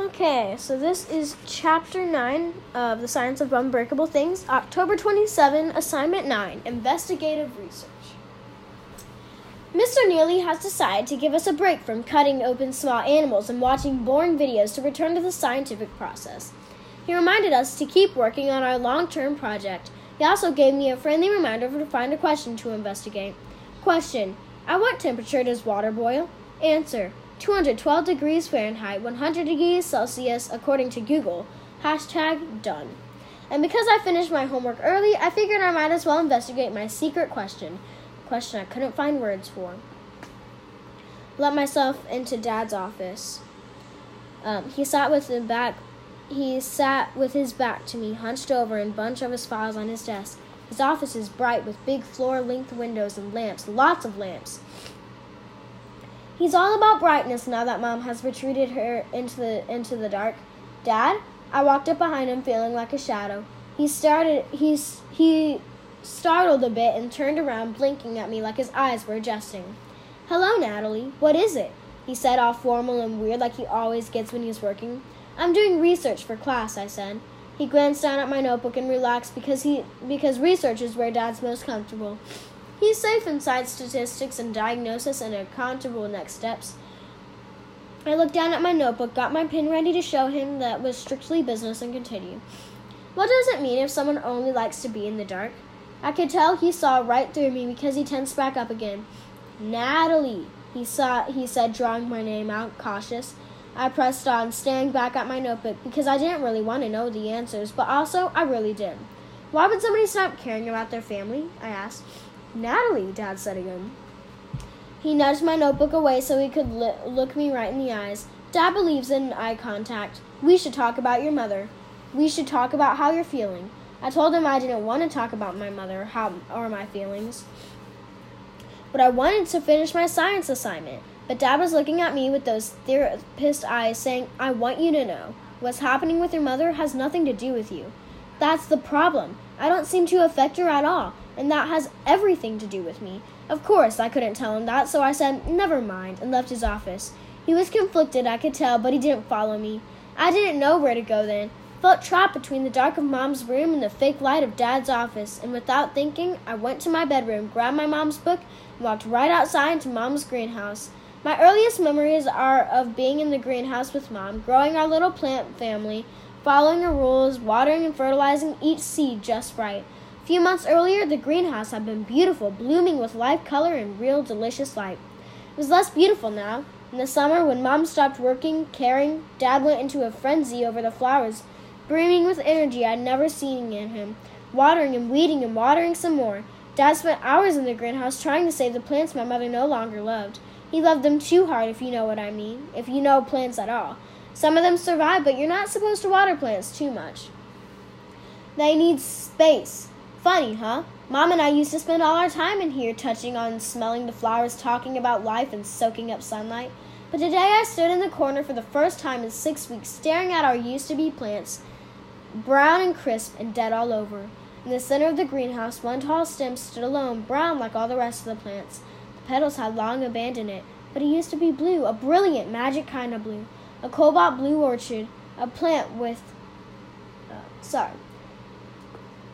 Okay, so this is chapter 9 of The Science of Unbreakable Things, October 27, assignment 9 Investigative Research. Mr. Neely has decided to give us a break from cutting open small animals and watching boring videos to return to the scientific process. He reminded us to keep working on our long term project. He also gave me a friendly reminder to find a question to investigate. Question At what temperature does water boil? Answer 212 degrees Fahrenheit, 100 degrees Celsius, according to Google. Hashtag done. And because I finished my homework early, I figured I might as well investigate my secret question. Question I couldn't find words for. Let myself into Dad's office. Um, he sat with the back. He sat with his back to me, hunched over, and a bunch of his files on his desk. His office is bright with big floor-length windows and lamps, lots of lamps. He's all about brightness now that Mom has retreated her into the into the dark. Dad, I walked up behind him feeling like a shadow. He started he's he startled a bit and turned around blinking at me like his eyes were adjusting. Hello, Natalie. What is it? He said all formal and weird like he always gets when he's working. I'm doing research for class, I said. He glanced down at my notebook and relaxed because he because research is where Dad's most comfortable. He's safe inside statistics and diagnosis and accountable next steps. I looked down at my notebook, got my pen ready to show him that was strictly business, and continued. What does it mean if someone only likes to be in the dark? I could tell he saw right through me because he tensed back up again. Natalie, he saw he said, drawing my name out, cautious. I pressed on, staring back at my notebook because I didn't really want to know the answers, but also I really did. Why would somebody stop caring about their family? I asked. Natalie, Dad said again. He nudged my notebook away so he could li- look me right in the eyes. Dad believes in eye contact. We should talk about your mother. We should talk about how you're feeling. I told him I didn't want to talk about my mother how, or my feelings. But I wanted to finish my science assignment. But Dad was looking at me with those therapist eyes, saying, I want you to know. What's happening with your mother has nothing to do with you. That's the problem. I don't seem to affect her at all and that has everything to do with me. Of course, I couldn't tell him that, so I said, Never mind, and left his office. He was conflicted, I could tell, but he didn't follow me. I didn't know where to go then. Felt trapped between the dark of Mom's room and the fake light of Dad's office, and without thinking, I went to my bedroom, grabbed my mom's book, and walked right outside into Mom's greenhouse. My earliest memories are of being in the greenhouse with Mom, growing our little plant family, following her rules, watering and fertilizing each seed just right few months earlier, the greenhouse had been beautiful, blooming with live color and real delicious light. It was less beautiful now. In the summer, when Mom stopped working, caring, Dad went into a frenzy over the flowers, brimming with energy I'd never seen in him, watering and weeding and watering some more. Dad spent hours in the greenhouse trying to save the plants my mother no longer loved. He loved them too hard, if you know what I mean, if you know plants at all. Some of them survive, but you're not supposed to water plants too much. They need space. Funny, huh? Mom and I used to spend all our time in here touching on and smelling the flowers, talking about life, and soaking up sunlight. But today I stood in the corner for the first time in six weeks, staring at our used to be plants, brown and crisp and dead all over. In the center of the greenhouse, one tall stem stood alone, brown like all the rest of the plants. The petals had long abandoned it, but it used to be blue, a brilliant, magic kind of blue. A cobalt blue orchid, a plant with. Uh, sorry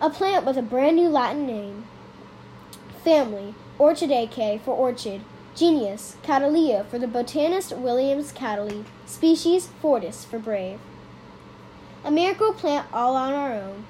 a plant with a brand new Latin name. Family Orchidaceae for orchid. Genus Cattleya for the botanist Williams Cattley. Species Fortis for brave. A miracle plant all on our own.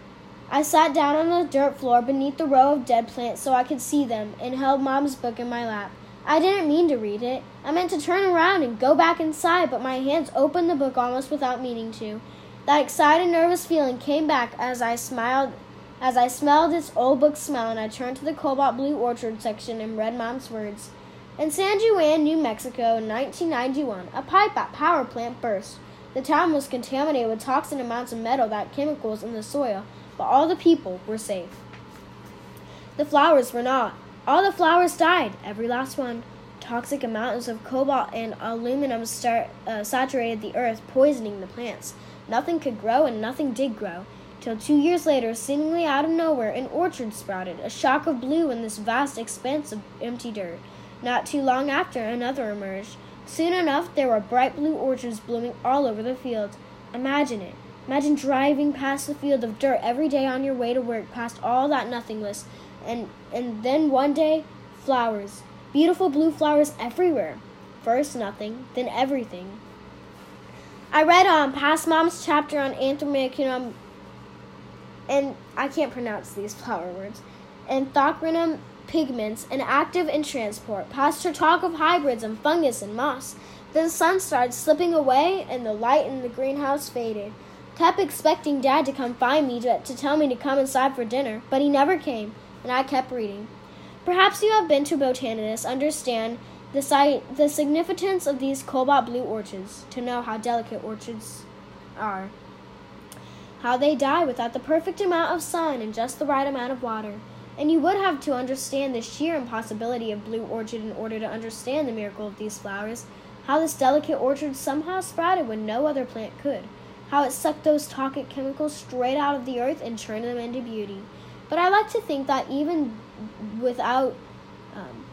I sat down on the dirt floor beneath the row of dead plants so I could see them and held Mom's book in my lap. I didn't mean to read it. I meant to turn around and go back inside, but my hands opened the book almost without meaning to. That excited, nervous feeling came back as I smiled as I smelled its old book smell, and I turned to the cobalt blue orchard section and read Mom's words. In San Juan, New Mexico, in 1991, a pipe at power plant burst. The town was contaminated with toxic amounts of metal that chemicals in the soil, but all the people were safe. The flowers were not. All the flowers died, every last one. Toxic amounts of cobalt and aluminum start, uh, saturated the earth, poisoning the plants. Nothing could grow, and nothing did grow. Till two years later, seemingly out of nowhere, an orchard sprouted, a shock of blue in this vast expanse of empty dirt. Not too long after, another emerged. Soon enough, there were bright blue orchards blooming all over the field. Imagine it. Imagine driving past the field of dirt every day on your way to work, past all that nothingness, and and then one day, flowers, beautiful blue flowers everywhere. First nothing, then everything. I read on past mom's chapter on Anthraquinum, and I can't pronounce these flower words, and Anthraquinum pigments and active in transport. Past her talk of hybrids and fungus and moss. Then the sun started slipping away, and the light in the greenhouse faded. Kept expecting Dad to come find me to, to tell me to come inside for dinner, but he never came, and I kept reading. Perhaps you have been to botanists, understand the, si- the significance of these cobalt blue orchids, to know how delicate orchids are, how they die without the perfect amount of sun and just the right amount of water. And you would have to understand the sheer impossibility of blue orchid in order to understand the miracle of these flowers, how this delicate orchid somehow sprouted when no other plant could how it sucked those toxic chemicals straight out of the earth and turned them into beauty. But I like to think that even without, um,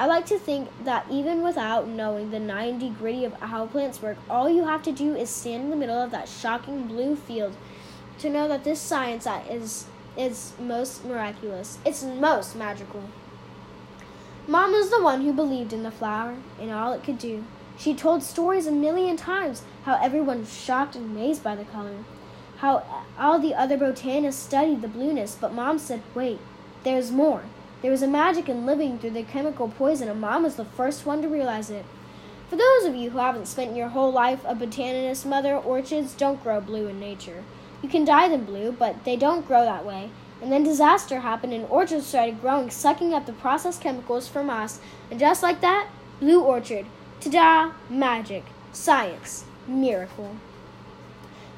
I like to think that even without knowing the 90 gritty of how plants work, all you have to do is stand in the middle of that shocking blue field to know that this science is is most miraculous. It's most magical. Mom was the one who believed in the flower and all it could do. She told stories a million times how everyone was shocked and amazed by the color, how all the other botanists studied the blueness, but Mom said, wait, there's more. There was a magic in living through the chemical poison, and Mom was the first one to realize it. For those of you who haven't spent your whole life a botanist, mother, orchids don't grow blue in nature. You can dye them blue, but they don't grow that way. And then disaster happened and orchids started growing, sucking up the processed chemicals from us. And just like that, blue orchid, Ta-da! Magic. Science. Miracle.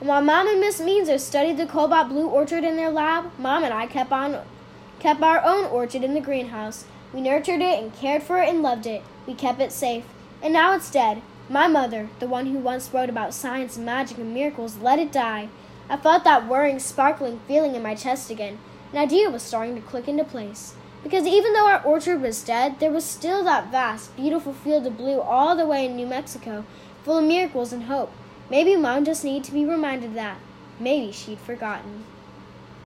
And while Mom and Miss Meanser studied the cobalt blue orchid in their lab, Mom and I kept on kept our own orchard in the greenhouse. We nurtured it and cared for it and loved it. We kept it safe. And now it's dead. My mother, the one who once wrote about science and magic and miracles, let it die. I felt that whirring, sparkling feeling in my chest again. An idea was starting to click into place. Because even though our orchard was dead, there was still that vast, beautiful field of blue all the way in New Mexico, full of miracles and hope. Maybe Mom just needed to be reminded that. Maybe she'd forgotten.